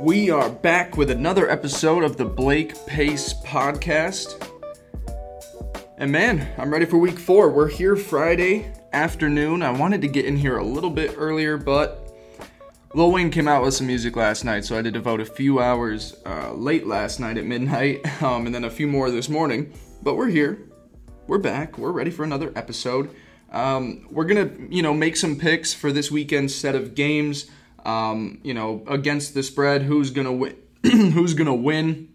We are back with another episode of the Blake Pace podcast. And man, I'm ready for week four. We're here Friday afternoon. I wanted to get in here a little bit earlier, but Lil Wayne came out with some music last night, so I had to devote a few hours uh, late last night at midnight, um, and then a few more this morning. But we're here. We're back. We're ready for another episode. Um, we're gonna, you know, make some picks for this weekend's set of games um, you know, against the spread, who's gonna win? who's gonna win?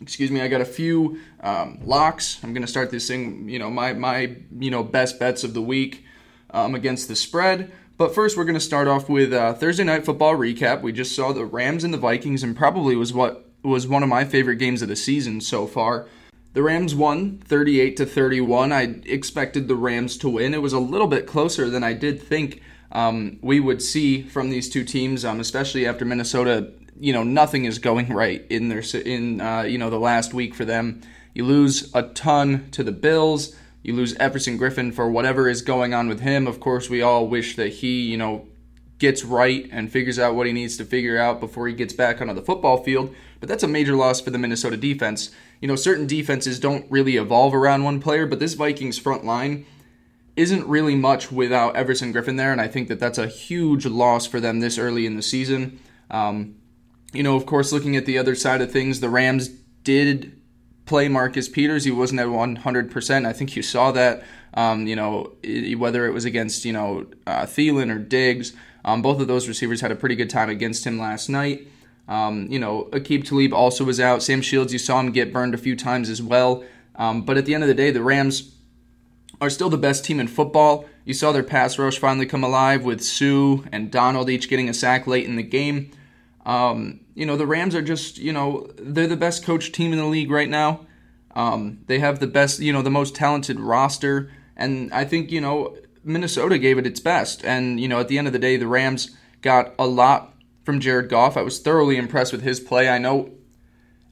Excuse me. I got a few um, locks. I'm gonna start this thing. You know, my my you know best bets of the week um, against the spread. But first, we're gonna start off with uh, Thursday night football recap. We just saw the Rams and the Vikings, and probably was what was one of my favorite games of the season so far. The Rams won 38 to 31. I expected the Rams to win. It was a little bit closer than I did think um, we would see from these two teams, um, especially after Minnesota. You know, nothing is going right in their in uh, you know the last week for them. You lose a ton to the Bills. You lose Everson Griffen for whatever is going on with him. Of course, we all wish that he, you know, gets right and figures out what he needs to figure out before he gets back onto the football field. But that's a major loss for the Minnesota defense. You know, certain defenses don't really evolve around one player, but this Vikings front line isn't really much without Everson Griffen there, and I think that that's a huge loss for them this early in the season. Um, you know, of course, looking at the other side of things, the Rams did play Marcus Peters. He wasn't at 100%. I think you saw that, um, you know, whether it was against, you know, uh, Thielen or Diggs. Um, both of those receivers had a pretty good time against him last night. Um, you know, Aqib Talib also was out. Sam Shields, you saw him get burned a few times as well. Um, but at the end of the day, the Rams are still the best team in football. You saw their pass rush finally come alive with Suh and Donald each getting a sack late in the game. Um, you know, the Rams are just, you know, they're the best coached team in the league right now. Um, they have the best, you know, the most talented roster. And I think, you know, Minnesota gave it its best. And, you know, at the end of the day, the Rams got a lot from Jared Goff. I was thoroughly impressed with his play. I know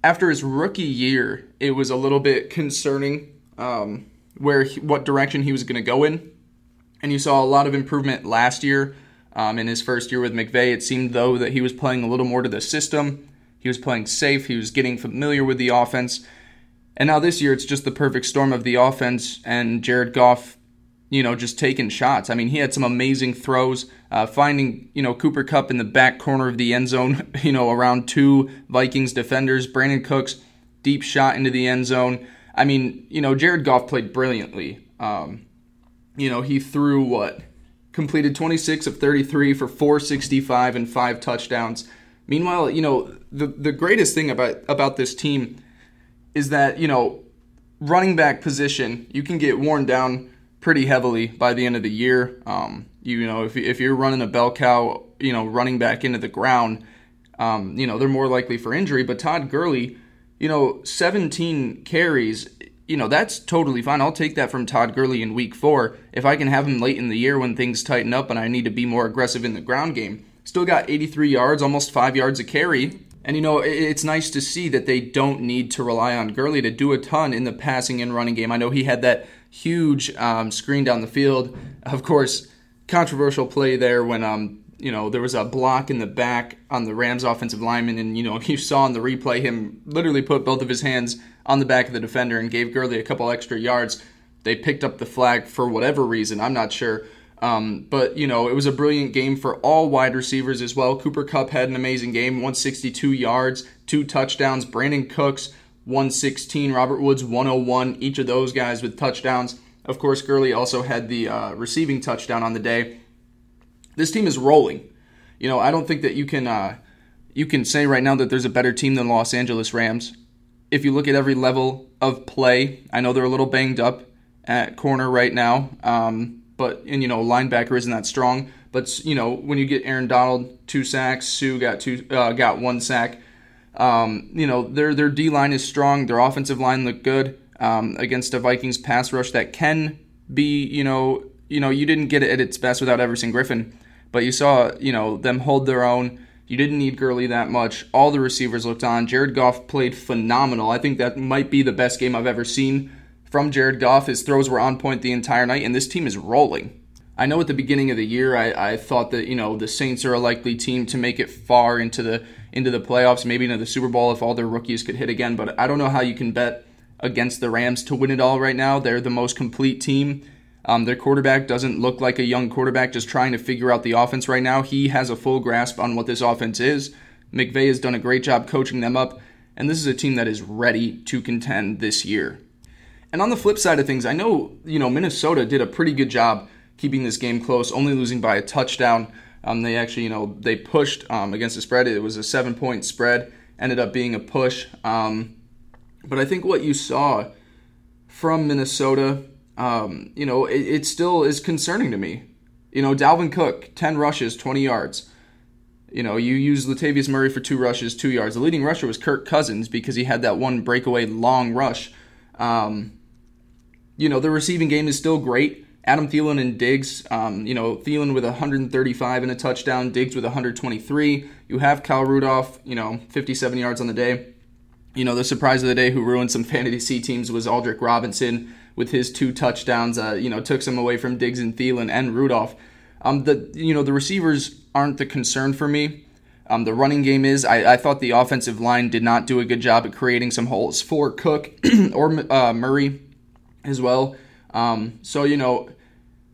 after his rookie year, it was a little bit concerning. Um, where he, what direction he was going to go in. And you saw a lot of improvement last year um, in his first year with McVay. It seemed though that he was playing a little more to the system. He was playing safe. He was getting familiar with the offense. And now this year, it's just the perfect storm of the offense and Jared Goff, you know, just taking shots. I mean, he had some amazing throws, uh, finding, you know, Cooper Kupp in the back corner of the end zone, you know, around two Vikings defenders. Brandin Cooks, deep shot into the end zone. I mean, you know, Jared Goff played brilliantly. Um, you know, he threw what? Completed 26 of 33 for 465 and five touchdowns. Meanwhile, you know, the the greatest thing about about this team is that, you know, running back position, you can get worn down pretty heavily by the end of the year. Um, you know, if, if you're running a bell cow, you know, running back into the ground, um, you know, they're more likely for injury. But Todd Gurley, you know, 17 carries, you know, that's totally fine. I'll take that from Todd Gurley in week four. If I can have him late in the year when things tighten up and I need to be more aggressive in the ground game. Still got 83 yards, almost five yards a carry. And, you know, it's nice to see that they don't need to rely on Gurley to do a ton in the passing and running game. I know he had that huge um, screen down the field. Of course, controversial play there when um, you know, there was a block in the back on the Rams offensive lineman, and you know, you saw in the replay him literally put both of his hands on the back of the defender and gave Gurley a couple extra yards. They picked up the flag for whatever reason, I'm not sure. Um, but you know, it was a brilliant game for all wide receivers as well. Cooper Kupp had an amazing game, 162 yards, two touchdowns. Brandin Cooks 116, Robert Woods 101. Each of those guys with touchdowns. Of course, Gurley also had the uh, receiving touchdown on the day this team is rolling. You know, I don't think that you can uh, you can say right now that there's a better team than Los Angeles Rams. If you look at every level of play, I know they're a little banged up at corner right now, um, but and you know linebacker isn't that strong. But you know when you get Aaron Donald two sacks, Suh got two uh, got one sack. Um, you know their their D line is strong. Their offensive line looked good um, against a Vikings pass rush that can be, you know, you know, you didn't get it at its best without Everson Griffen, but you saw, you know, them hold their own. You didn't need Gurley that much. All the receivers looked on. Jared Goff played phenomenal. I think that might be the best game I've ever seen from Jared Goff. His throws were on point the entire night, and this team is rolling. I know at the beginning of the year, I, I thought that you know the Saints are a likely team to make it far into the into the playoffs, maybe into the Super Bowl if all their rookies could hit again. But I don't know how you can bet against the Rams to win it all right now. They're the most complete team. Um, their quarterback doesn't look like a young quarterback just trying to figure out the offense right now. He has a full grasp on what this offense is. McVay has done a great job coaching them up, and this is a team that is ready to contend this year. And on the flip side of things, I know you know Minnesota did a pretty good job keeping this game close, only losing by a touchdown. Um, they actually, you know, they pushed um, against the spread. It was a seven-point spread, ended up being a push. Um, but I think what you saw from Minnesota um, you know, it, it still is concerning to me. You know, Dalvin Cook, 10 rushes, 20 yards. You know, you use Latavius Murray for two rushes, two yards. The leading rusher was Kirk Cousins because he had that one breakaway long rush. Um, you know, the receiving game is still great. Adam Thielen and Diggs, um, you know, Thielen with 135 and a touchdown, Diggs with 123. You have Kyle Rudolph, you know, 57 yards on the day. You know, the surprise of the day who ruined some fantasy C teams was Aldrick Robinson with his two touchdowns. Uh, you know, took some away from Diggs and Thielen and Rudolph. Um, the you know the receivers aren't the concern for me. Um, the running game is. I, I, thought the offensive line did not do a good job at creating some holes for Cook or uh, Murray as well. Um, so you know,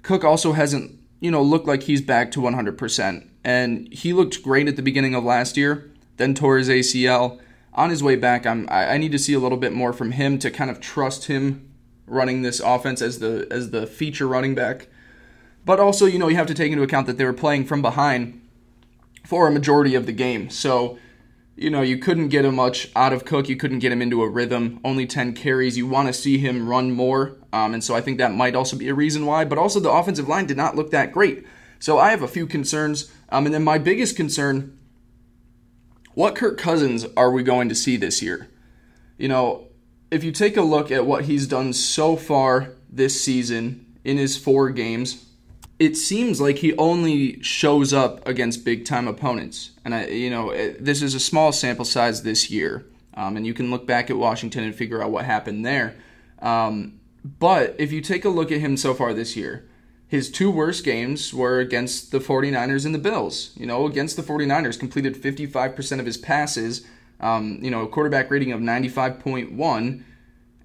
Cook also hasn't you know looked like he's back to 100%, and he looked great at the beginning of last year. Then tore his ACL. On his way back, I'm I, I need to see a little bit more from him to kind of trust him running this offense as the as the feature running back. But also, you know, you have to take into account that they were playing from behind for a majority of the game. So, you know, you couldn't get him much out of Cook. You couldn't get him into a rhythm. Only 10 carries. You want to see him run more. Um, and so I think that might also be a reason why. But also, the offensive line did not look that great. So I have a few concerns. Um, and then my biggest concern what Kirk Cousins are we going to see this year? You know, if you take a look at what he's done so far this season in his four games, it seems like he only shows up against big time opponents. And I, you know, this is a small sample size this year, um, and you can look back at Washington and figure out what happened there. Um, but if you take a look at him so far this year, his two worst games were against the 49ers and the Bills. You know, against the 49ers, completed 55% of his passes um, you know, a quarterback rating of 95.1.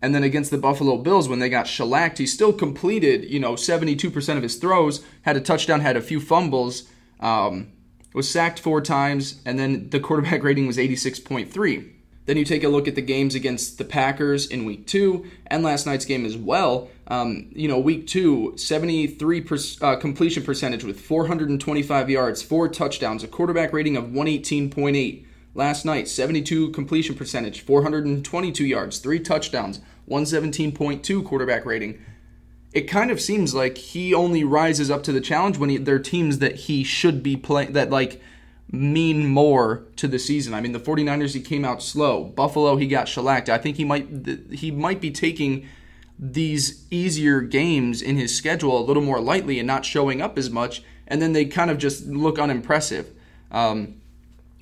And then against the Buffalo Bills, when they got shellacked, he still completed, you know, 72% of his throws, had a touchdown, had a few fumbles, um, was sacked four times, and then the quarterback rating was 86.3. Then you take a look at the games against the Packers in week two and last night's game as well. Um, you know, week two, 73 per, uh, completion percentage with 425 yards, four touchdowns, a quarterback rating of 118.8. Last night, 72 completion percentage, 422 yards, three touchdowns, 117.2 quarterback rating. It kind of seems like he only rises up to the challenge when he, they're teams that he should be playing, that like mean more to the season. I mean, the 49ers, he came out slow. Buffalo, he got shellacked. I think he might, he might be taking these easier games in his schedule a little more lightly and not showing up as much, and then they kind of just look unimpressive. Um,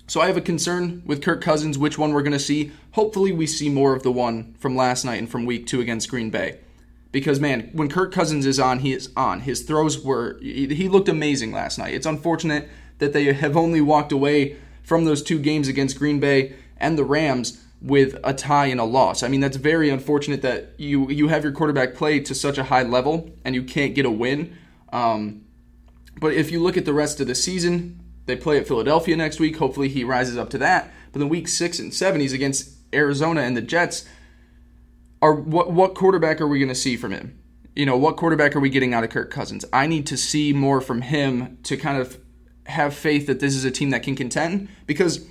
so I have a concern with Kirk Cousins, which one we're going to see. Hopefully, we see more of the one from last night and from week two against Green Bay. Because, man, when Kirk Cousins is on, he is on. His throws were, he looked amazing last night. It's unfortunate that they have only walked away from those two games against Green Bay and the Rams with a tie and a loss. I mean, that's very unfortunate that you you have your quarterback play to such a high level and you can't get a win. Um, but if you look at the rest of the season, they play at Philadelphia next week. Hopefully, he rises up to that. But then week six and seven, he's against Arizona and the Jets. Are what what quarterback are we going to see from him? You know, what quarterback are we getting out of Kirk Cousins? I need to see more from him to kind of have faith that this is a team that can contend because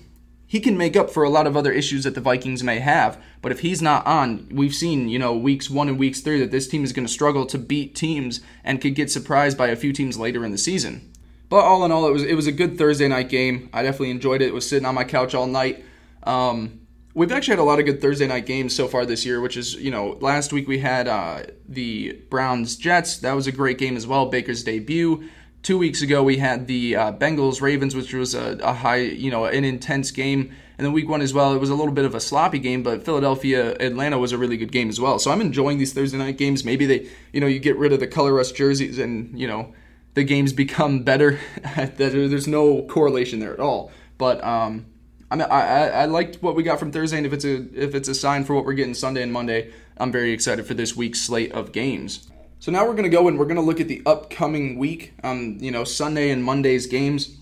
he can make up for a lot of other issues that the Vikings may have. But if he's not on, we've seen, you know, weeks one and weeks three that this team is going to struggle to beat teams and could get surprised by a few teams later in the season. But all in all, it was it was a good Thursday night game. I definitely enjoyed it. It was sitting on my couch all night, um, we've actually had a lot of good Thursday night games so far this year, which is, you know, last week we had uh, the Browns Jets. That was a great game as well, Baker's debut. Two weeks ago we had the uh, Bengals Ravens, which was a, a, high, you know, an intense game. And then week one as well, it was a little bit of a sloppy game, but Philadelphia Atlanta was a really good game as well. So I'm enjoying these Thursday night games. Maybe they, you know, you get rid of the color rush jerseys and, you know, the games become better. There's no correlation there at all. But um, I mean, I, I liked what we got from Thursday, and if it's a if it's a sign for what we're getting Sunday and Monday, I'm very excited for this week's slate of games. So now we're gonna go and we're gonna look at the upcoming week, um, you know, Sunday and Monday's games.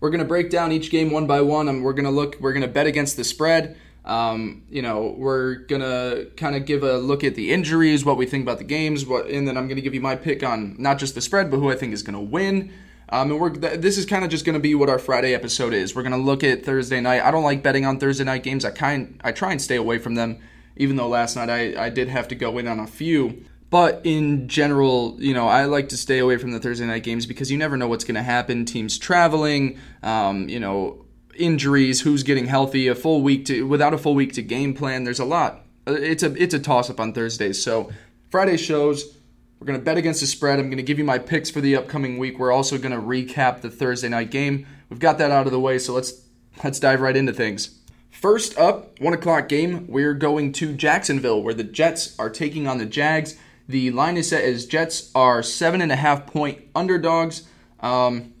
We're gonna break down each game one by one, and we're gonna look. We're gonna bet against the spread. Um, you know, we're gonna kind of give a look at the injuries, what we think about the games, what, and then I'm gonna give you my pick on not just the spread, but who I think is gonna win. Um, and we're this is kind of just to be what our Friday episode is. We're to look at Thursday night. I don't like betting on Thursday night games. I kind I try and stay away from them. Even though last night I, I did have to go in on a few. But in general, you know, I like to stay away from the Thursday night games because you never know what's going to happen. Teams traveling, um, you know, injuries, who's getting healthy, a full week to without a full week to game plan. There's a lot. Uh, it's a it's a toss up on Thursdays. So Friday shows we're going to bet against the spread. I'm going to give you my picks for the upcoming week. We're also going to recap the Thursday night game. We've got that out of the way, so let's let's dive right into things. First up, one o'clock game. We're going to Jacksonville, where the Jets are taking on the Jags. The line is set as Jets are seven and a half point underdogs. Um,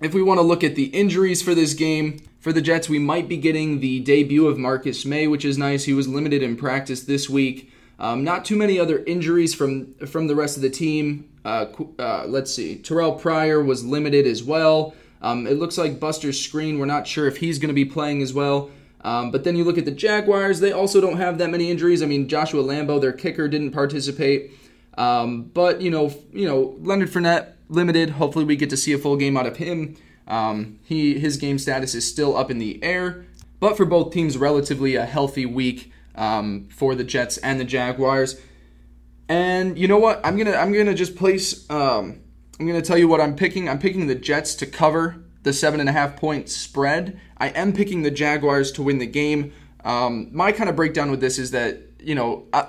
if we want to look at the injuries for this game, for the Jets, we might be getting the debut of Marcus Maye, which is nice. He was limited in practice this week. Um, not too many other injuries from from the rest of the team. Uh, uh, let's see. Terrelle Pryor was limited as well. Um, it looks like Buster Skrine. We're not sure if he's going to be playing as well. Um, but then you look at the Jaguars. They also don't have that many injuries. I mean, Joshua Lambo, their kicker, didn't participate. Um, but you know, you know, Leonard Fournette limited. Hopefully, we get to see a full game out of him. Um, he his game status is still up in the air. But for both teams, relatively a healthy week um, for the Jets and the Jaguars. And you know what? I'm gonna I'm gonna just place. Um, I'm gonna tell you what I'm picking. I'm picking the Jets to cover the seven and a half point spread. I am picking the Jaguars to win the game. Um, my kind of breakdown with this is that you know. I,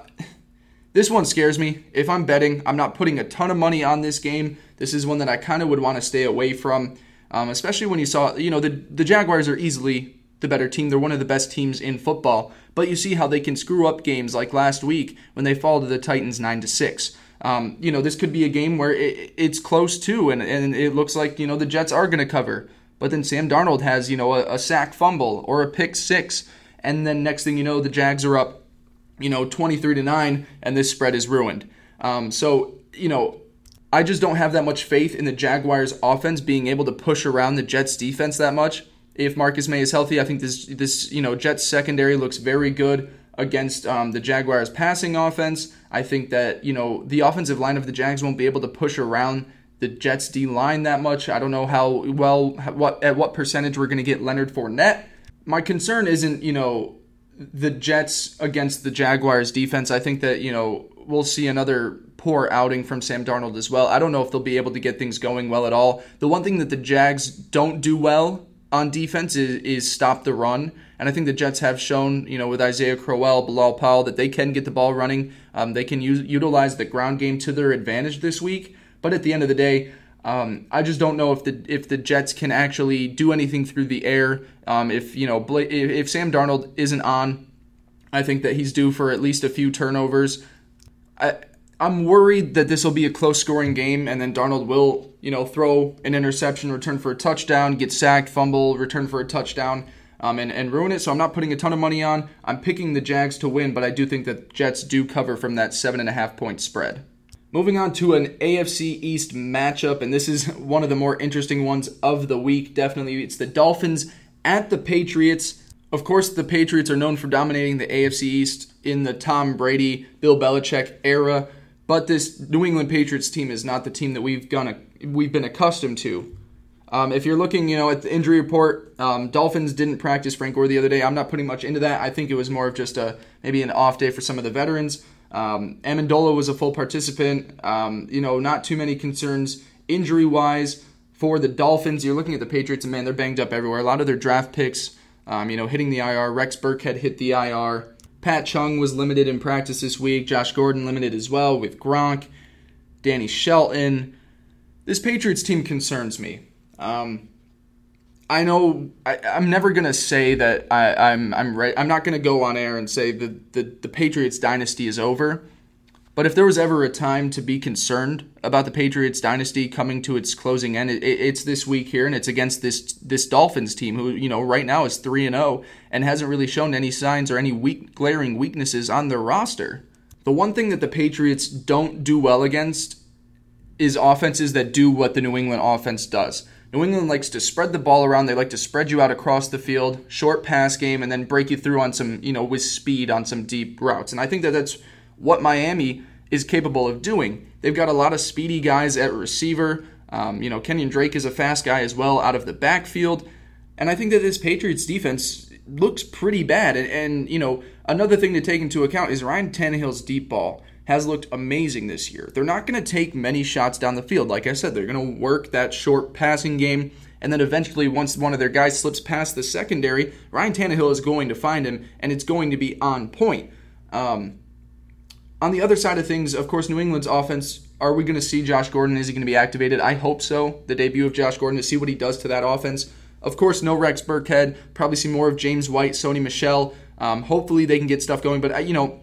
this one scares me. If I'm betting, I'm not putting a ton of money on this game. This is one that I kind of would want to stay away from, um, especially when you saw, you know, the the Jaguars are easily the better team. They're one of the best teams in football. But you see how they can screw up games like last week when they fall to the Titans nine to six. Um, you know, this could be a game where it, it's close too, and, and it looks like you know the Jets are going to cover. But then Sam Darnold has you know a, a sack fumble or a pick six, and then next thing you know, the Jags are up, you know, twenty three to nine, and this spread is ruined. Um, so you know, I just don't have that much faith in the Jaguars' offense being able to push around the Jets' defense that much if Marcus Maye is healthy. I think this this you know Jets secondary looks very good against um, the Jaguars passing offense. I think that you know the offensive line of the Jags won't be able to push around the Jets D line that much. I don't know how well what at what percentage we're going to get Leonard Fournette. My concern isn't you know the Jets against the Jaguars defense. I think that you know we'll see another poor outing from Sam Darnold as well. I don't know if they'll be able to get things going well at all. The one thing that the Jags don't do well on defense is, is stop the run. And I think the Jets have shown, you know, with Isaiah Crowell, Bilal Powell, that they can get the ball running. Um, they can use, utilize the ground game to their advantage this week. But at the end of the day, um, I just don't know if the if the Jets can actually do anything through the air. Um, if you know, if, if Sam Darnold isn't on, I think that he's due for at least a few turnovers. I, I'm worried that this will be a close scoring game, and then Darnold will, you know, throw an interception, return for a touchdown, get sacked, fumble, return for a touchdown, um, and, and ruin it. So I'm not putting a ton of money on. I'm picking the Jags to win, but I do think that Jets do cover from that seven and a half point spread. Moving on to an AFC East matchup, and this is one of the more interesting ones of the week. Definitely, it's the Dolphins at the Patriots. Of course, the Patriots are known for dominating the AFC East in the Tom Brady, Bill Belichick era. But this New England Patriots team is not the team that we've gonna we've been accustomed to. Um, if you're looking, you know, at the injury report, um, Dolphins didn't practice Frank Gore the other day. I'm not putting much into that. I think it was more of just a maybe an off day for some of the veterans. Um, Amendola was a full participant. Um, you know, not too many concerns injury wise for the Dolphins. You're looking at the Patriots, and man, they're banged up everywhere. A lot of their draft picks um, you know, hitting the IR. Rex Burkhead hit the IR. Pat Chung was limited in practice this week. Josh Gordon limited as well with Gronk, Danny Shelton. This Patriots team concerns me. Um, I know I, am never gonna say that I, am I'm, I'm right. I'm not gonna go on air and say that the, the Patriots dynasty is over. But if there was ever a time to be concerned about the Patriots dynasty coming to its closing end, it, it's this week here, and it's against this this Dolphins team, who you know right now is three and zero oh and hasn't really shown any signs or any weak glaring weaknesses on their roster. The one thing that the Patriots don't do well against is offenses that do what the New England offense does. New England likes to spread the ball around. They like to spread you out across the field, short pass game, and then break you through on some, you know, with speed on some deep routes. And I think that that's what Miami is capable of doing. They've got a lot of speedy guys at receiver. Um, you know, Kenyan Drake is a fast guy as well out of the backfield. And I think that this Patriots defense looks pretty bad. And, and, you know, another thing to take into account is Ryan Tannehill's deep ball has looked amazing this year. They're not going to take many shots down the field. Like I said, they're going to work that short passing game. And then eventually, once one of their guys slips past the secondary, Ryan Tannehill is going to find him, and it's going to be on point. Um, on the other side of things, of course, New England's offense. Are we going to see Josh Gordon? Is he going to be activated? I hope so. The debut of Josh Gordon to see what he does to that offense. Of course, no Rex Burkhead. Probably see more of James White, Sony Michel. Um, hopefully, they can get stuff going. But uh, you know,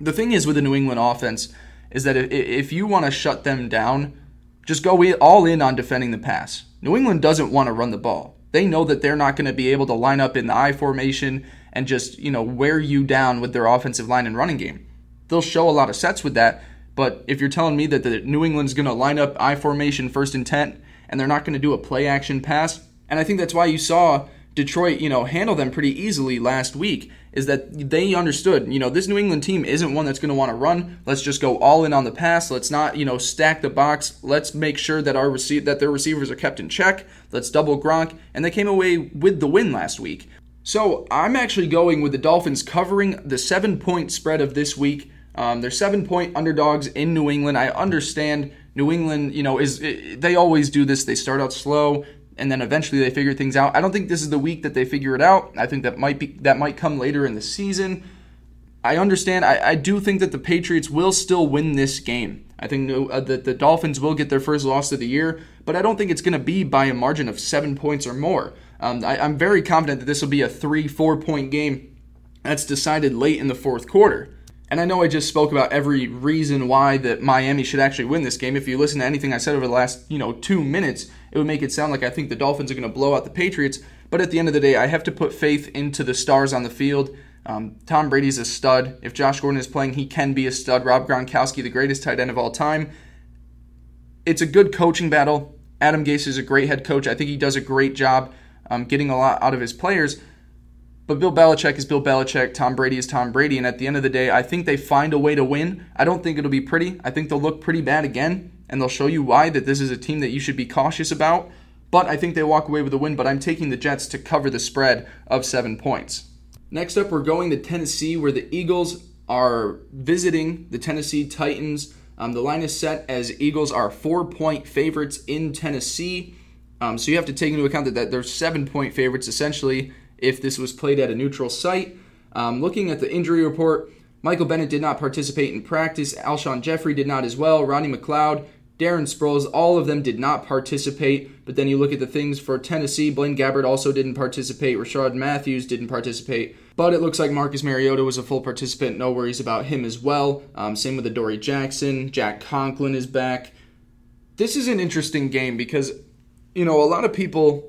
the thing is with the New England offense is that if, if you want to shut them down, just go all in on defending the pass. New England doesn't want to run the ball. They know that they're not going to be able to line up in the I formation and just you know wear you down with their offensive line and running game they'll show a lot of sets with that. But if you're telling me that the New England's going to line up I formation first intent and they're not going to do a play action pass, and I think that's why you saw Detroit, you know, handle them pretty easily last week is that they understood, you know, this New England team isn't one that's going to want to run. Let's just go all in on the pass. Let's not, you know, stack the box. Let's make sure that our receive that their receivers are kept in check. Let's double Gronk, and they came away with the win last week. So I'm actually going with the Dolphins covering the seven point spread of this week. Um, they're seven point underdogs in New England. I understand New England, you know, is they always do this. They start out slow and then eventually they figure things out. I don't think this is the week that they figure it out. I think that might be that might come later in the season. I understand. I, I do think that the Patriots will still win this game. I think uh, that the Dolphins will get their first loss of the year, but I don't think it's going to be by a margin of seven points or more. Um, I, I'm very confident that this will be a three, four point game that's decided late in the fourth quarter. And I know I just spoke about every reason why that Miami should actually win this game. If you listen to anything I said over the last, you know, two minutes, it would make it sound like I think the Dolphins are going to blow out the Patriots. But at the end of the day, I have to put faith into the stars on the field. Um, Tom Brady's a stud. If Josh Gordon is playing, he can be a stud. Rob Gronkowski, the greatest tight end of all time. It's a good coaching battle. Adam Gase is a great head coach. I think he does a great job um, getting a lot out of his players. But Bill Belichick is Bill Belichick. Tom Brady is Tom Brady. And at the end of the day, I think they find a way to win. I don't think it'll be pretty. I think they'll look pretty bad again. And they'll show you why that this is a team that you should be cautious about. But I think they walk away with a win. But I'm taking the Jets to cover the spread of seven points. Next up, we're going to Tennessee, where the Eagles are visiting the Tennessee Titans. Um, the line is set as Eagles are four point favorites in Tennessee. Um, so you have to take into account that, that they're seven point favorites essentially if this was played at a neutral site. Um, looking at the injury report, Michael Bennett did not participate in practice. Alshon Jeffery did not as well. Ronnie McLeod, Darren Sproles, all of them did not participate. But then you look at the things for Tennessee. Blaine Gabbert also didn't participate. Rishard Matthews didn't participate. But it looks like Marcus Mariota was a full participant. No worries about him as well. Um, same with Adoree' Jackson. Jack Conklin is back. This is an interesting game because, you know, a lot of people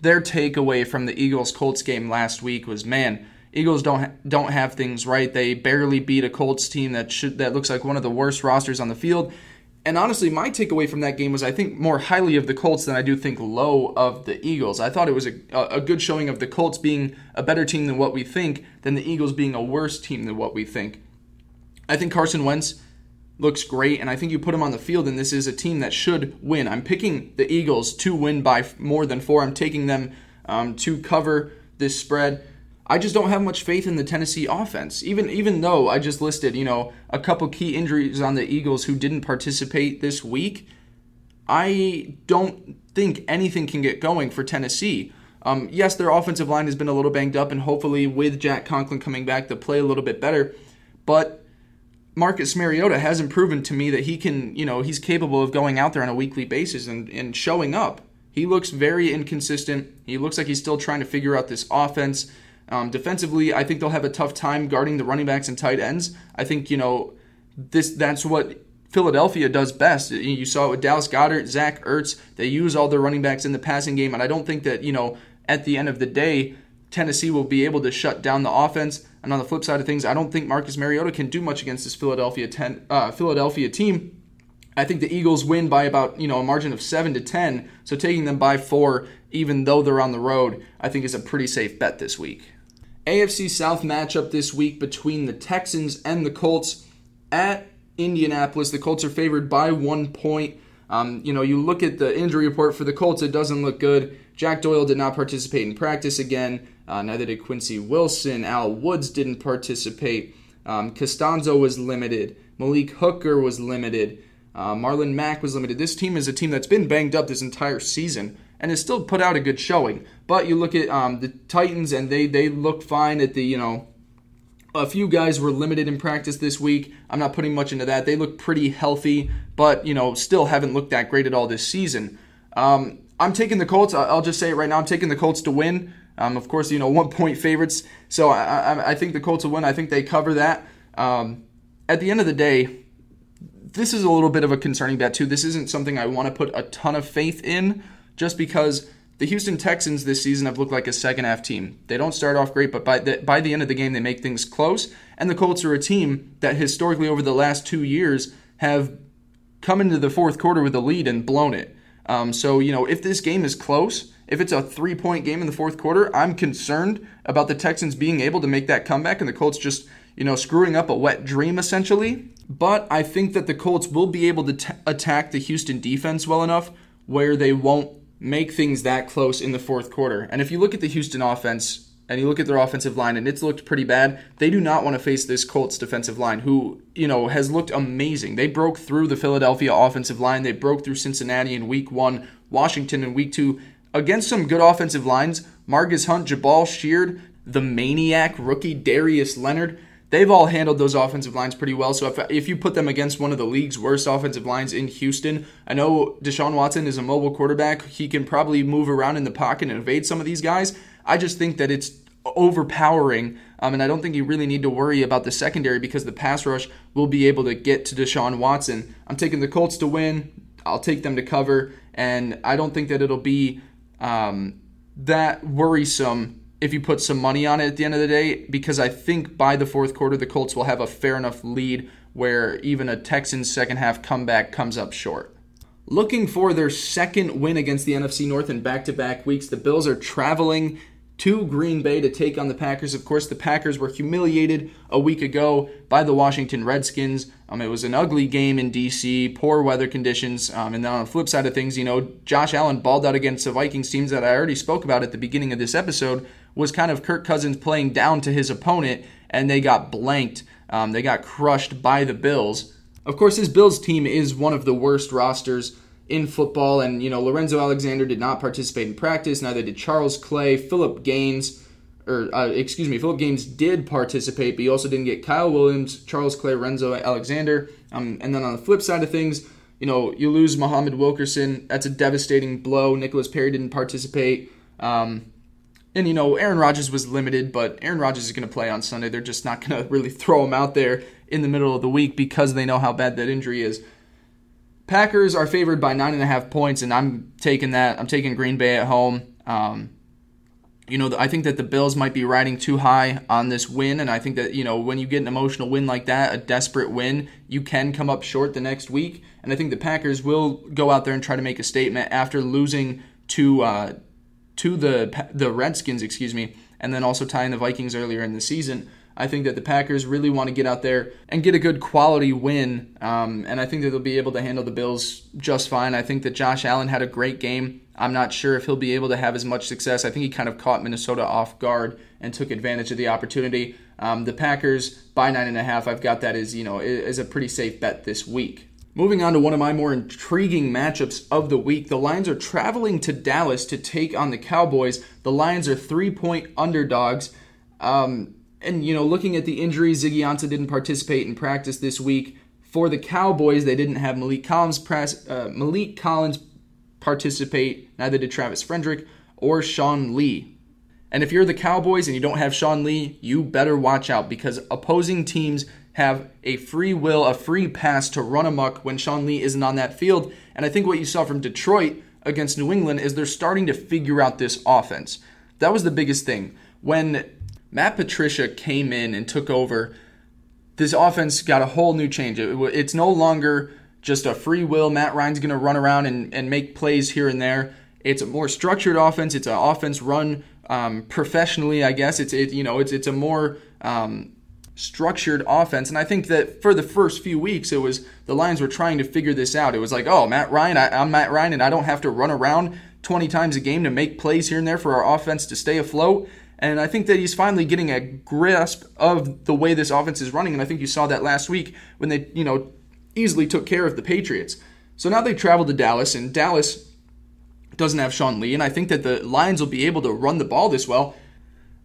their takeaway from the Eagles Colts game last week was man, Eagles don't ha- don't have things right. They barely beat a Colts team that should that looks like one of the worst rosters on the field. And honestly, my takeaway from that game was I think more highly of the Colts than I do think low of the Eagles. I thought it was a, a good showing of the Colts being a better team than what we think, than the Eagles being a worse team than what we think. I think Carson Wentz looks great, and I think you put him on the field, and this is a team that should win. I'm picking the Eagles to win by more than four. I'm taking them um, to cover this spread. I just don't have much faith in the Tennessee offense. Even even though I just listed, you know, a couple key injuries on the Eagles who didn't participate this week, I don't think anything can get going for Tennessee. Um, yes, their offensive line has been a little banged up, and hopefully with Jack Conklin coming back, they'll play a little bit better. But Marcus Mariota hasn't proven to me that he can, you know, he's capable of going out there on a weekly basis and, and showing up. He looks very inconsistent. He looks like he's still trying to figure out this offense. Um, defensively, I think they'll have a tough time guarding the running backs and tight ends. I think, you know, this that's what Philadelphia does best. You saw it with Dallas Goedert, Zach Ertz. They use all their running backs in the passing game, and I don't think that, you know, at the end of the day, Tennessee will be able to shut down the offense. And on the flip side of things, I don't think Marcus Mariota can do much against this Philadelphia ten, uh, Philadelphia team. I think the Eagles win by about you know a margin of seven to ten. So taking them by four, even though they're on the road, I think is a pretty safe bet this week. AFC South matchup this week between the Texans and the Colts at Indianapolis. The Colts are favored by one point. Um, you know, you look at the injury report for the Colts, it doesn't look good. Jack Doyle did not participate in practice again. Uh, neither did Quincy Wilson. Al Woods didn't participate. Um, Castonzo was limited. Malik Hooker was limited. Uh, Marlon Mack was limited. This team is a team that's been banged up this entire season and has still put out a good showing. But you look at um, the Titans and they they look fine at the you know. A few guys were limited in practice this week. I'm not putting much into that. They look pretty healthy, but you know still haven't looked that great at all this season. Um, I'm taking the Colts. I'll just say it right now. I'm taking the Colts to win. Um, of course, you know, one point favorites. So I, I, I, think the Colts will win. I think they cover that. Um, at the end of the day, this is a little bit of a concerning bet, too. This isn't something I want to put a ton of faith in just because the Houston Texans this season have looked like a second half team. They don't start off great, but by the, by the end of the game, they make things close. And the Colts are a team that historically, over the last two years, have come into the fourth quarter with a lead and blown it. Um, so, you know, if this game is close, if it's a three point game in the fourth quarter, I'm concerned about the Texans being able to make that comeback and the Colts just, you know, screwing up a wet dream essentially. But I think that the Colts will be able to t- attack the Houston defense well enough where they won't make things that close in the fourth quarter. And if you look at the Houston offense, and you look at their offensive line and it's looked pretty bad, they do not want to face this Colts defensive line who, you know, has looked amazing. They broke through the Philadelphia offensive line, they broke through Cincinnati in week 1, Washington in week 2 against some good offensive lines, Margus Hunt, Jabaal Sheard, the maniac rookie Darius Leonard, they've all handled those offensive lines pretty well. So if, if you put them against one of the league's worst offensive lines in Houston, I know Deshaun Watson is a mobile quarterback. He can probably move around in the pocket and evade some of these guys. I just think that it's overpowering. Um, and I don't think you really need to worry about the secondary because the pass rush will be able to get to Deshaun Watson. I'm taking the Colts to win. I'll take them to cover. And I don't think that it'll be um, that worrisome if you put some money on it at the end of the day, because I think by the fourth quarter, the Colts will have a fair enough lead where even a Texans second half comeback comes up short. Looking for their second win against the NFC North in back to back weeks, the Bills are traveling to Green Bay to take on the Packers. Of course, the Packers were humiliated a week ago by the Washington Redskins. Um, it was an ugly game in D.C., poor weather conditions. Um, and then on the flip side of things, you know, Josh Allen balled out against the Vikings teams that I already spoke about at the beginning of this episode, was kind of Kirk Cousins playing down to his opponent, and they got blanked. Um, they got crushed by the Bills. Of course, this Bills team is one of the worst rosters in football. And, you know, Lorenzo Alexander did not participate in practice, neither did Charles Clay, Philip Gaines, or, uh, excuse me, Philip Gaines did participate, but he also didn't get Kyle Williams, Charles Clay, Lorenzo Alexander. Um, and then on the flip side of things, you know, you lose Muhammad Wilkerson. That's a devastating blow. Nicholas Perry didn't participate. Um, and, you know, Aaron Rodgers was limited, but Aaron Rodgers is going to play on Sunday. They're just not going to really throw him out there in the middle of the week because they know how bad that injury is. Packers are favored by nine and a half points, and I'm taking that. I'm taking Green Bay at home. Um, you know, I think that the Bills might be riding too high on this win, and I think that you know when you get an emotional win like that, a desperate win, you can come up short the next week. And I think the Packers will go out there and try to make a statement after losing to uh, to the the Redskins, excuse me, and then also tying the Vikings earlier in the season. I think that the Packers really want to get out there and get a good quality win, um, and I think that they'll be able to handle the Bills just fine. I think that Josh Allen had a great game. I'm not sure if he'll be able to have as much success. I think he kind of caught Minnesota off guard and took advantage of the opportunity. Um, the Packers by nine and a half, I've got that as you know is a pretty safe bet this week. Moving on to one of my more intriguing matchups of the week. The Lions are traveling to Dallas to take on the Cowboys. The Lions are three point underdogs. Um, and, you know, looking at the injuries, Ziggy Ansah didn't participate in practice this week. For the Cowboys, they didn't have Malik Collins, press, uh, Maliek Collins participate, neither did Travis Frederick or Sean Lee. And if you're the Cowboys and you don't have Sean Lee, you better watch out because opposing teams have a free will, a free pass to run amok when Sean Lee isn't on that field. And I think what you saw from Detroit against New England is they're starting to figure out this offense. That was the biggest thing. When Matt Patricia came in and took over, this offense got a whole new change. It, it's no longer just a free will. Matt Ryan's going to run around and, and make plays here and there. It's a more structured offense. It's an offense run um, professionally, I guess. It's it, you know it's it's a more um, structured offense. And I think that for the first few weeks, it was the Lions were trying to figure this out. It was like, oh, Matt Ryan, I, am Matt Ryan, and I don't have to run around 20 times a game to make plays here and there for our offense to stay afloat. And I think that he's finally getting a grasp of the way this offense is running. And I think you saw that last week when they, you know, easily took care of the Patriots. So now they travel to Dallas, and Dallas doesn't have Sean Lee. And I think that the Lions will be able to run the ball this well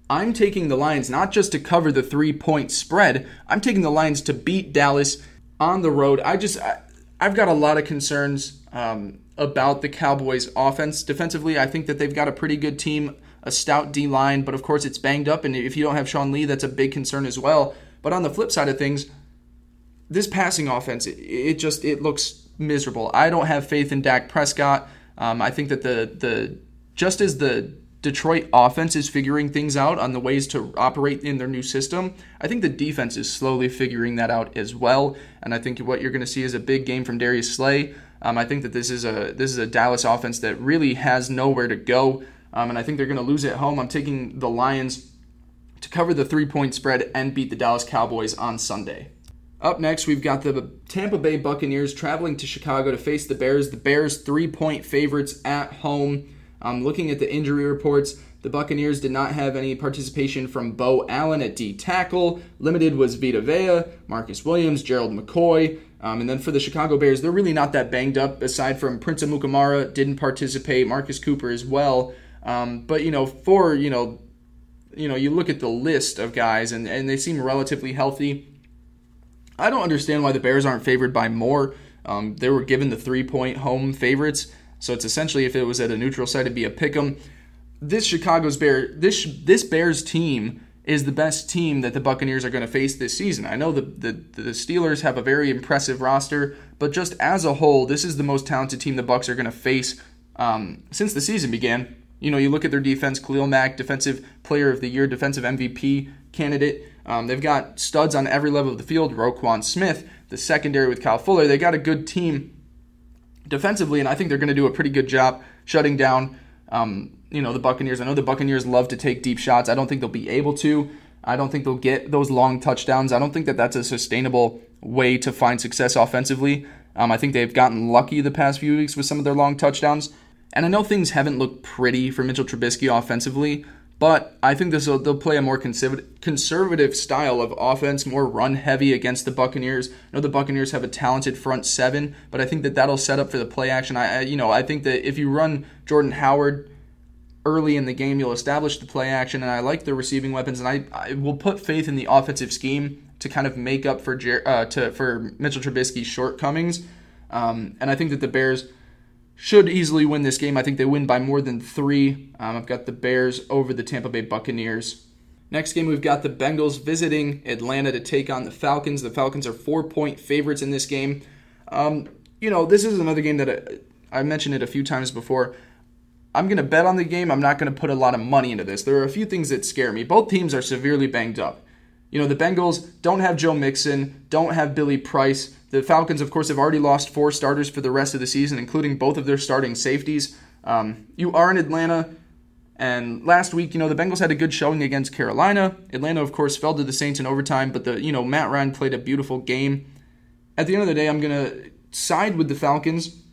I'm taking the Lions not just to cover the three point spread, I'm taking the Lions to beat Dallas on the road. I just, I, have got a lot of concerns um, about the Cowboys' offense. Defensively, I think that they've got a pretty good team, a stout D line, but of course it's banged up. And if you don't have Sean Lee, that's a big concern as well. But on the flip side of things, this passing offense, it, it just it looks miserable. I don't have faith in Dak Prescott. Um, I think that the the just as the Detroit offense is figuring things out on the ways to operate in their new system. I think the defense is slowly figuring that out as well, and I think what you're going to see is a big game from Darius Slay. Um, I think that this is a this is a Dallas offense that really has nowhere to go, um, and I think they're going to lose at home. I'm taking the Lions to cover the three point spread and beat the Dallas Cowboys on Sunday. Up next, we've got the Tampa Bay Buccaneers traveling to Chicago to face the Bears. The Bears three point favorites at home. Um, looking at the injury reports, the Buccaneers did not have any participation from Beau Allen at D tackle. Limited was Vita Vea, Marcus Williams, Gerald McCoy. Um, and then for the Chicago Bears, they're really not that banged up aside from Prince Amukamara didn't participate, Marcus Cooper as well. Um, but, you know, for, you know, you know, you look at the list of guys and, and they seem relatively healthy. I don't understand why the Bears aren't favored by more. Um, they were given the three point home favorites. So it's essentially if it was at a neutral site, it'd be a pick 'em. This Chicago's Bear, this this Bears team is the best team that the Buccaneers are going to face this season. I know the, the the Steelers have a very impressive roster, but just as a whole, this is the most talented team the Bucks are going to face um, since the season began. You know, you look at their defense, Khalil Mack, defensive player of the year, defensive MVP candidate. Um, they've got studs on every level of the field. Roquan Smith, the secondary with Kyle Fuller. They got a good team defensively, and I think they're going to do a pretty good job shutting down. Um, you know the Buccaneers. I know the Buccaneers love to take deep shots. I don't think they'll be able to. I don't think they'll get those long touchdowns. I don't think that that's a sustainable way to find success offensively. Um, I think they've gotten lucky the past few weeks with some of their long touchdowns. And I know things haven't looked pretty for Mitchell Trubisky offensively, but I think this will, they'll play a more conservative style of offense, more run heavy against the Buccaneers. I know the Buccaneers have a talented front seven, but I think that that'll set up for the play action. I, you know, I think that if you run Jordan Howard early in the game, you'll establish the play action, and I like the receiving weapons, and I, I will put faith in the offensive scheme to kind of make up for uh, to for Mitchell Trubisky's shortcomings. Um, and I think that the Bears should easily win this game. I think they win by more than three. Um, I've got the Bears over the Tampa Bay Buccaneers. Next game, we've got the Bengals visiting Atlanta to take on the Falcons. The Falcons are four point favorites in this game. Um, you know, this is another game that I, I mentioned it a few times before. I'm going to bet on the game. I'm not going to put a lot of money into this. There are a few things that scare me. Both teams are severely banged up. You know, the Bengals don't have Joe Mixon, don't have Billy Price. The Falcons, of course, have already lost four starters for the rest of the season, including both of their starting safeties. Um, you are in Atlanta, and last week, you know, the Bengals had a good showing against Carolina. Atlanta, of course, fell to the Saints in overtime, but the you know Matt Ryan played a beautiful game. At the end of the day, I'm gonna side with the Falcons.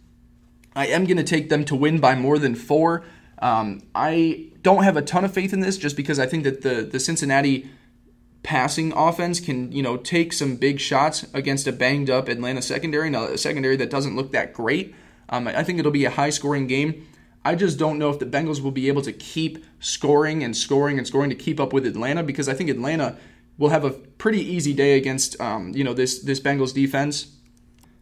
I am gonna take them to win by more than four. Um, I don't have a ton of faith in this, just because I think that the the Cincinnati passing offense can, you know, take some big shots against a banged up Atlanta secondary, now a secondary that doesn't look that great. Um, I think it'll be a high scoring game. I just don't know if the Bengals will be able to keep scoring and scoring and scoring to keep up with Atlanta because I think Atlanta will have a pretty easy day against um, you know this this Bengals defense.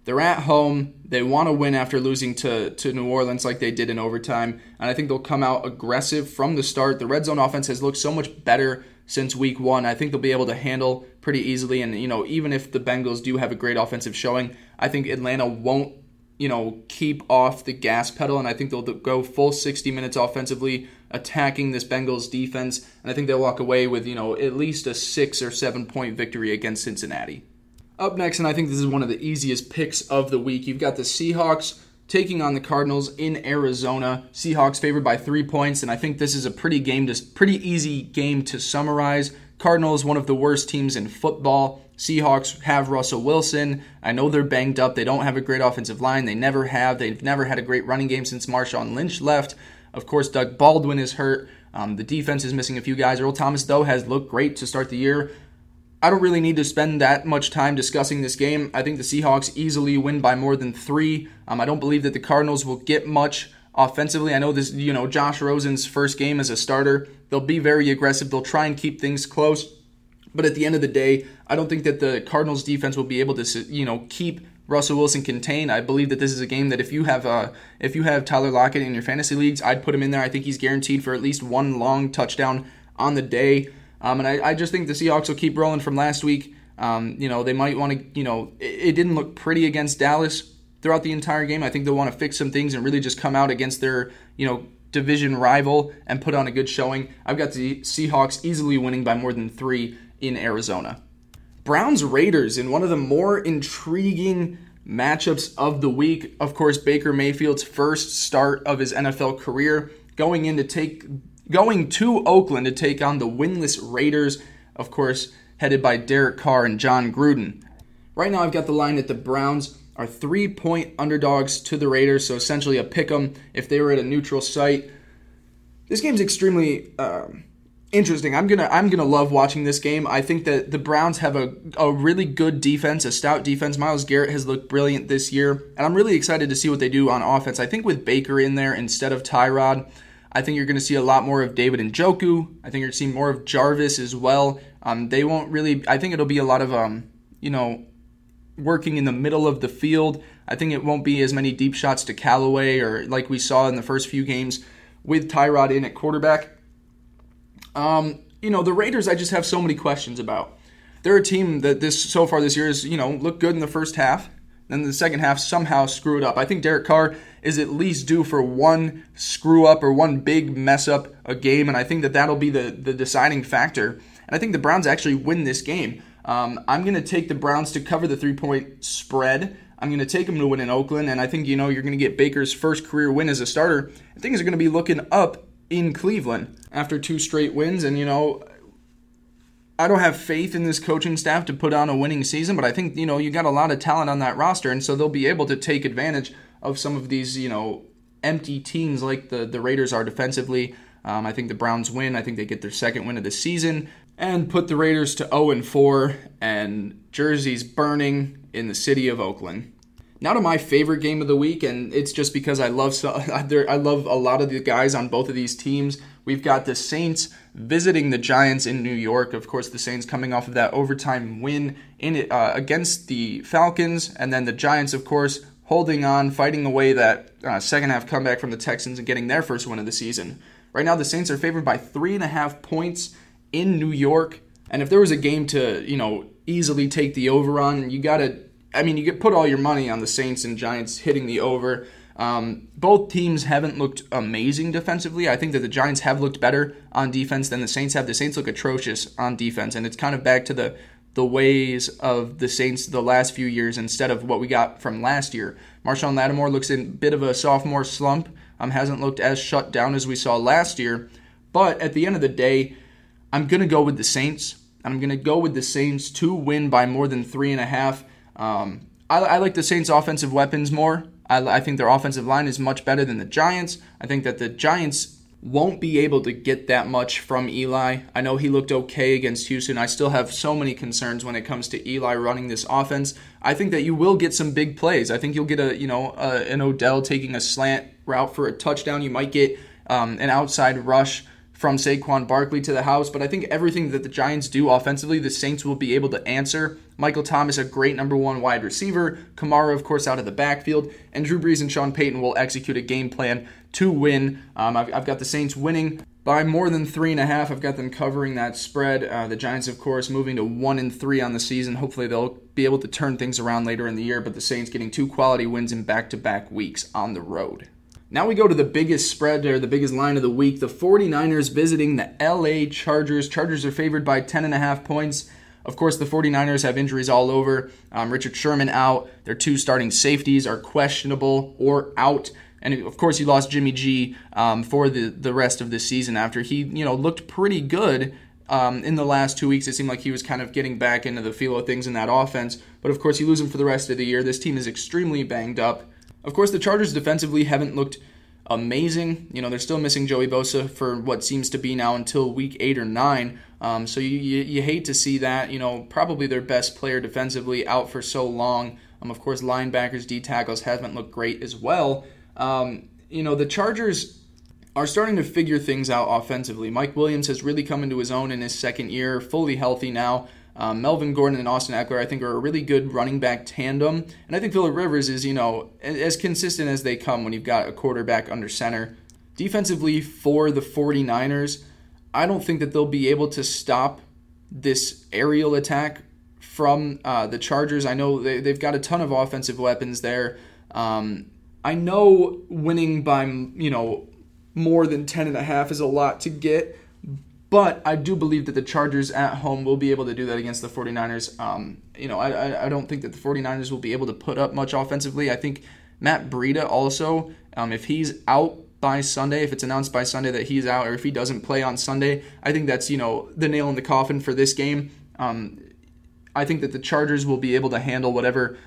They're at home. They want to win after losing to, to New Orleans like they did in overtime. And I think they'll come out aggressive from the start. The red zone offense has looked so much better since week one. I think they'll be able to handle pretty easily. And, you know, even if the Bengals do have a great offensive showing, I think Atlanta won't, you know, keep off the gas pedal. And I think they'll go full 60 minutes offensively attacking this Bengals defense. And I think they'll walk away with, you know, at least a six or seven point victory against Cincinnati. Up next, and I think this is one of the easiest picks of the week, you've got the Seahawks taking on the Cardinals in Arizona. Seahawks favored by three points, and I think this is a pretty game to pretty easy game to summarize. Cardinals, one of the worst teams in football. Seahawks have Russell Wilson. I know they're banged up. They don't have a great offensive line. They never have. They've never had a great running game since Marshawn Lynch left. Of course, Doug Baldwin is hurt. Um, the defense is missing a few guys. Earl Thomas, though, has looked great to start the year. I don't really need to spend that much time discussing this game. I think the Seahawks easily win by more than three. Um, I don't believe that the Cardinals will get much offensively. I know this, you know, Josh Rosen's first game as a starter. They'll be very aggressive. They'll try and keep things close. But at the end of the day, I don't think that the Cardinals defense will be able to, you know, keep Russell Wilson contained. I believe that this is a game that if you have uh, if you have Tyler Lockett in your fantasy leagues, I'd put him in there. I think he's guaranteed for at least one long touchdown on the day. Um, and I, I, just think the Seahawks will keep rolling from last week. Um, you know, they might want to, you know, it, it, didn't look pretty against Dallas throughout the entire game. I think they'll want to fix some things and really just come out against their, you know, division rival and put on a good showing. I've got the Seahawks easily winning by more than three in Arizona. Browns Raiders in one of the more intriguing matchups of the week. Of course, Baker Mayfield's first start of his NFL career, going in to take going to Oakland to take on the winless Raiders, of course, headed by Derek Carr and Jon Gruden. Right now, I've got the line that the Browns are three point underdogs to the Raiders, so essentially a pick 'em if they were at a neutral site. This game's extremely uh, interesting. I'm gonna I'm gonna love watching this game. I think that the Browns have a, a really good defense, a stout defense. Myles Garrett has looked brilliant this year, and I'm really excited to see what they do on offense. I think with Baker in there instead of Tyrod, I think you're going to see a lot more of David Njoku. I think you're going to see more of Jarvis as well. Um, they won't really. I think it'll be a lot of um, you know, working in the middle of the field. I think it won't be as many deep shots to Callaway or like we saw in the first few games with Tyrod in at quarterback. Um, you know, the Raiders. I just have so many questions about. They're a team that this so far this year has you know looked good in the first half. Then the second half somehow screw it up. I think Derek Carr is at least due for one screw up or one big mess up a game, and I think that that'll be the, the deciding factor. And I think the Browns actually win this game. Um, I'm going to take the Browns to cover the three point spread. I'm going to take them to win in Oakland, and I think you know you're going to get Baker's first career win as a starter. And Things are going to be looking up in Cleveland after two straight wins, and you know I don't have faith in this coaching staff to put on a winning season, but I think, you know, you got a lot of talent on that roster, and so they'll be able to take advantage of some of these, you know, empty teams like the, the Raiders are defensively. Um, I think the Browns win. I think they get their second win of the season and put the Raiders to 0 and 4 and jerseys burning in the city of Oakland. Now to my favorite game of the week, and it's just because I love so, I love a lot of the guys on both of these teams. We've got the Saints visiting the Giants in New York. Of course, the Saints coming off of that overtime win in uh, against the Falcons, and then the Giants, of course, holding on, fighting away that uh, second half comeback from the Texans and getting their first win of the season. Right now, the Saints are favored by three and a half points in New York. And if there was a game to, you know, easily take the over on, you got to, I mean, you could put all your money on the Saints and Giants hitting the over. Um, both teams haven't looked amazing defensively. I think that the Giants have looked better on defense than the Saints have. The Saints look atrocious on defense, and it's kind of back to the the ways of the Saints the last few years instead of what we got from last year. Marshon Lattimore looks in a bit of a sophomore slump. Um, hasn't looked as shut down as we saw last year. But at the end of the day, I'm going to go with the Saints. I'm going to go with the Saints to win by more than three and a half. Um, I, I like the Saints' offensive weapons more. I, I think their offensive line is much better than the Giants. I think that the Giants' won't be able to get that much from Eli. I know he looked okay against Houston. I still have so many concerns when it comes to Eli running this offense. I think that you will get some big plays. I think you'll get a, you know, a, an Odell taking a slant route for a touchdown. You might get um, an outside rush from Saquon Barkley to the house, but I think everything that the Giants do offensively, the Saints will be able to answer. Michael Thomas, a great number one wide receiver. Kamara, of course, out of the backfield. And Drew Brees and Sean Payton will execute a game plan to win. Um, I've, I've, got the Saints winning by more than three and a half. I've got them covering that spread. Uh, the Giants, of course, moving to one and three on the season. Hopefully, they'll be able to turn things around later in the year, but the Saints getting two quality wins in back to back weeks on the road. Now we go to the biggest spread or the biggest line of the week. The 49ers visiting the LA Chargers. Chargers are favored by 10.5 points. Of course, the 49ers have injuries all over. Um, Richard Sherman out. Their two starting safeties are questionable or out. And of course, he lost Jimmy G um, for the, the rest of the season after he, you know, looked pretty good um, in the last two weeks. It seemed like he was kind of getting back into the feel of things in that offense. But of course, you lose him for the rest of the year. This team is extremely banged up. Of course, the Chargers defensively haven't looked amazing. You know, they're still missing Joey Bosa for what seems to be now until week eight or nine. Um, so you, you, you, hate to see that. You know, probably their best player defensively out for so long. Um, of course, linebackers, D tackles haven't looked great as well. Um, you know, the Chargers are starting to figure things out offensively. Mike Williams has really come into his own in his second year, fully healthy now. Um, Melvin Gordon and Austin Ekeler, I think, are a really good running back tandem. And I think Philip Rivers is, you know, as consistent as they come when you've got a quarterback under center. Defensively for the 49ers, I don't think that they'll be able to stop this aerial attack from uh, the Chargers. I know they, have got a ton of offensive weapons there. Um, I know winning by, you know, more than 10 and a half is a lot to get, but I do believe that the Chargers at home will be able to do that against the 49ers. Um, you know, I, I don't think that the 49ers will be able to put up much offensively. I think Matt Breida also, um, if he's out by Sunday, if it's announced by Sunday that he's out, or if he doesn't play on Sunday, I think that's, you know, the nail in the coffin for this game. Um, I think that the Chargers will be able to handle whatever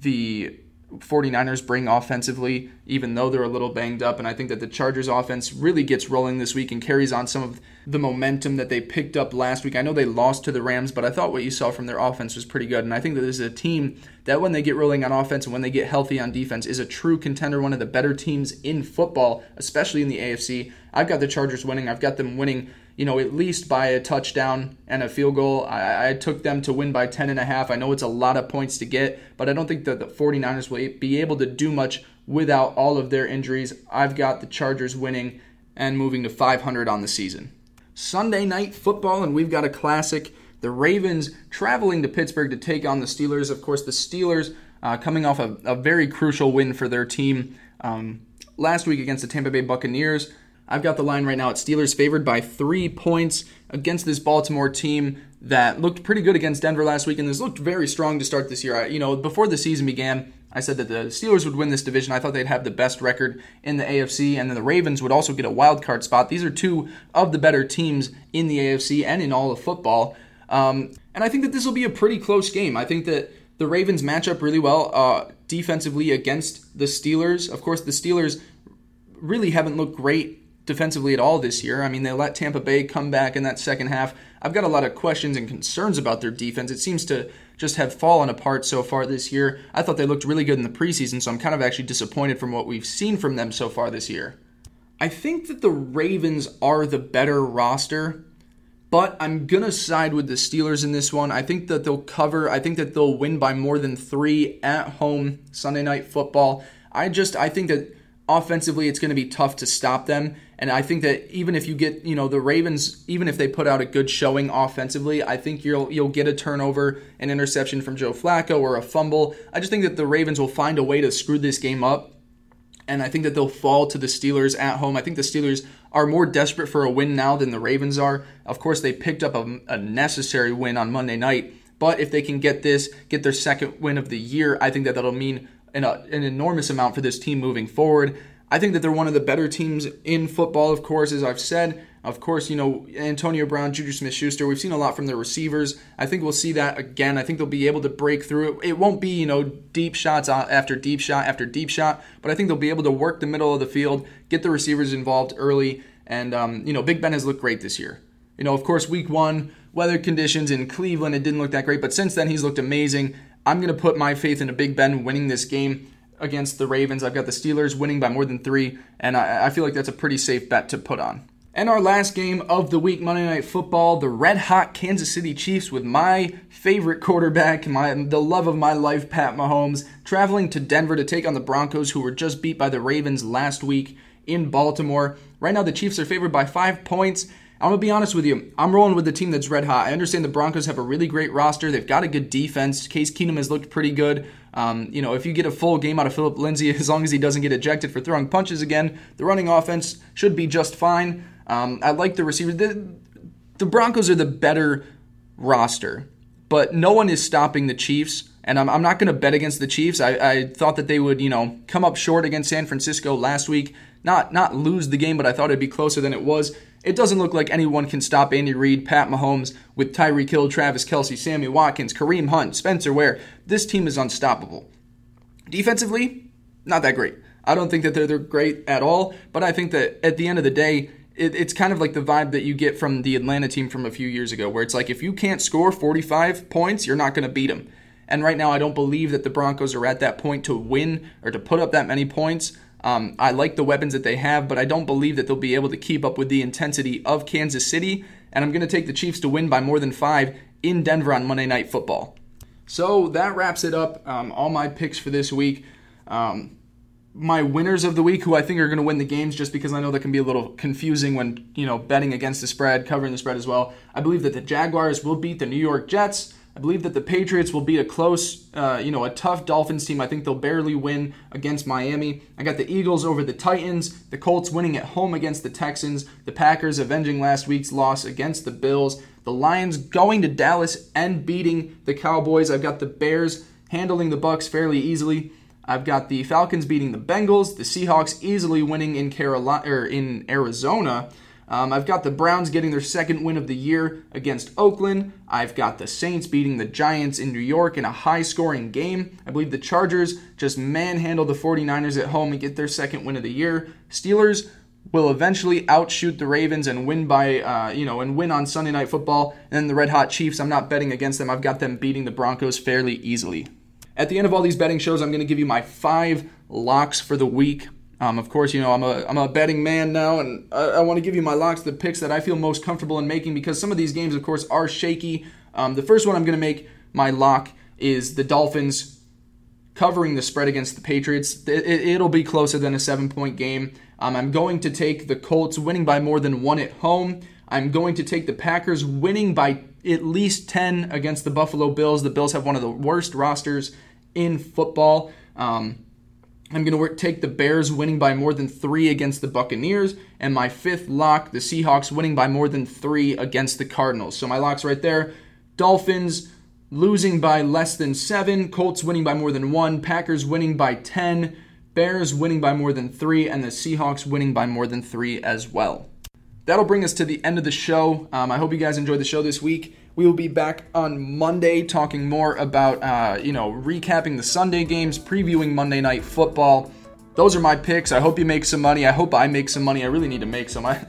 the 49ers bring offensively, even though they're a little banged up. And I think that the Chargers offense really gets rolling this week and carries on some of the momentum that they picked up last week. I know they lost to the Rams, but I thought what you saw from their offense was pretty good. And I think that this is a team that, when they get rolling on offense and when they get healthy on defense, is a true contender, one of the better teams in football, especially in the AFC. I've got the Chargers winning. I've got them winning you know, at least by a touchdown and a field goal. I, I, took them to win by 10 and a half. I know it's a lot of points to get, but I don't think that the 49ers will be able to do much without all of their injuries. I've got the Chargers winning and moving to 500 on the season. Sunday night football, and we've got a classic. The Ravens traveling to Pittsburgh to take on the Steelers. Of course, the Steelers uh, coming off a, a, very crucial win for their team um, last week against the Tampa Bay Buccaneers. I've got the line right now at Steelers favored by three points against this Baltimore team that looked pretty good against Denver last week and has looked very strong to start this year. I, you know, before the season began, I said that the Steelers would win this division. I thought they'd have the best record in the AFC, and then the Ravens would also get a wild card spot. These are two of the better teams in the AFC and in all of football. Um, and I think that this will be a pretty close game. I think that the Ravens match up really well uh, defensively against the Steelers. Of course, the Steelers really haven't looked great defensively at all this year. I mean, they let Tampa Bay come back in that second half. I've got a lot of questions and concerns about their defense. It seems to just have fallen apart so far this year. I thought they looked really good in the preseason, so I'm kind of actually disappointed from what we've seen from them so far this year. I think that the Ravens are the better roster, but I'm going to side with the Steelers in this one. I think that they'll cover. I think that they'll win by more than 3 at home Sunday night football. I just I think that offensively it's going to be tough to stop them and I think that even if you get, you know, the Ravens, even if they put out a good showing offensively, I think you'll you'll get a turnover, an interception from Joe Flacco or a fumble. I just think that the Ravens will find a way to screw this game up. And I think that they'll fall to the Steelers at home. I think the Steelers are more desperate for a win now than the Ravens are. Of course, they picked up a, a necessary win on Monday night, but if they can get this, get their second win of the year, I think that that'll mean an, an enormous amount for this team moving forward. I think that they're one of the better teams in football, of course, as I've said. Of course, you know, Antonio Brown, Juju Smith Schuster, we've seen a lot from their receivers. I think we'll see that again. I think they'll be able to break through it. It won't be, you know, deep shots after deep shot after deep shot, but I think they'll be able to work the middle of the field, get the receivers involved early, And, um, you know, Big Ben has looked great this year. You know, of course, week one, weather conditions in Cleveland, it didn't look that great, but since then, he's looked amazing. I'm going to put my faith into Big Ben winning this game against the Ravens. I've got the Steelers winning by more than three, and I, I feel like that's a pretty safe bet to put on. And our last game of the week, Monday Night Football, the red hot Kansas City Chiefs with my favorite quarterback, my the love of my life, Pat Mahomes, traveling to Denver to take on the Broncos, who were just beat by the Ravens last week in Baltimore. Right now, the Chiefs are favored by five points. I'm gonna be honest with you. I'm rolling with the team that's red hot. I understand the Broncos have a really great roster. They've got a good defense. Case Keenum has looked pretty good. Um, you know, if you get a full game out of Phillip Lindsay, as long as he doesn't get ejected for throwing punches again, the running offense should be just fine. Um, I like the receivers. The, the Broncos are the better roster, but no one is stopping the Chiefs. And I'm, I'm not going to bet against the Chiefs. I, I thought that they would, you know, come up short against San Francisco last week. Not not lose the game, but I thought it'd be closer than it was. It doesn't look like anyone can stop Andy Reid, Pat Mahomes, with Tyreek Hill, Travis Kelce, Sammy Watkins, Kareem Hunt, Spencer Ware. This team is unstoppable. Defensively, not that great. I don't think that they're, they're great at all, but I think that at the end of the day, it, it's kind of like the vibe that you get from the Atlanta team from a few years ago, where it's like if you can't score 45 points, you're not going to beat them. And right now, I don't believe that the Broncos are at that point to win or to put up that many points. Um, I like the weapons that they have, but I don't believe that they'll be able to keep up with the intensity of Kansas City. And I'm going to take the Chiefs to win by more than five in Denver on Monday Night Football. So that wraps it up. Um, all my picks for this week. Um, my winners of the week, who I think are going to win the games, just because I know that can be a little confusing when you know betting against the spread, covering the spread as well. I believe that the Jaguars will beat the New York Jets. I believe that the Patriots will beat a close, uh, you know, a tough Dolphins team. I think they'll barely win against Miami. I got the Eagles over the Titans, the Colts winning at home against the Texans, the Packers avenging last week's loss against the Bills, the Lions going to Dallas and beating the Cowboys. I've got the Bears handling the Bucks fairly easily. I've got the Falcons beating the Bengals, the Seahawks easily winning in Carolina or in Arizona. Um, I've got the Browns getting their second win of the year against Oakland. I've got the Saints beating the Giants in New York in a high scoring game. I believe the Chargers just manhandle the 49ers at home and get their second win of the year. Steelers will eventually outshoot the Ravens and win by, uh, you know, and win on Sunday Night Football. And then the Red Hot Chiefs, I'm not betting against them. I've got them beating the Broncos fairly easily. At the end of all these betting shows, I'm going to give you my five locks for the week. Um, of course, you know I'm a I'm a betting man now, and I, I want to give you my locks, the picks that I feel most comfortable in making because some of these games, of course, are shaky. Um, the first one I'm going to make my lock is the Dolphins covering the spread against the Patriots. It, will it, be closer than a seven point game. Um, I'm going to take the Colts winning by more than one at home. I'm going to take the Packers winning by at least 10 against the Buffalo Bills. The Bills have one of the worst rosters in football. Um, I'm going to take the Bears winning by more than three against the Buccaneers, and my fifth lock, the Seahawks winning by more than three against the Cardinals. So my locks right there Dolphins losing by less than seven, Colts winning by more than one, Packers winning by 10, Bears winning by more than three, and the Seahawks winning by more than three as well. That'll bring us to the end of the show. Um, I hope you guys enjoyed the show this week. We will be back on Monday talking more about, uh, you know, recapping the Sunday games, previewing Monday Night Football. Those are my picks. I hope you make some money. I hope I make some money. I really need to make some. I,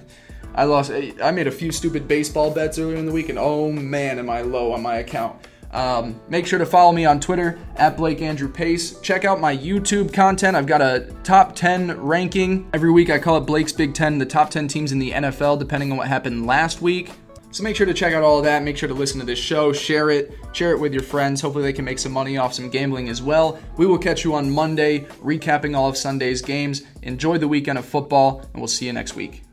I lost. I made a few stupid baseball bets earlier in the week, and oh man, am I low on my account. Um, make sure to follow me on Twitter at Blake Andrew Pace. Check out my YouTube content. I've got a top 10 ranking. Every week I call it Blake's Big 10, the top 10 teams in the NFL, depending on what happened last week. So make sure to check out all of that. Make sure to listen to this show, share it, share it with your friends. Hopefully, they can make some money off some gambling as well. We will catch you on Monday, recapping all of Sunday's games. Enjoy the weekend of football, and we'll see you next week.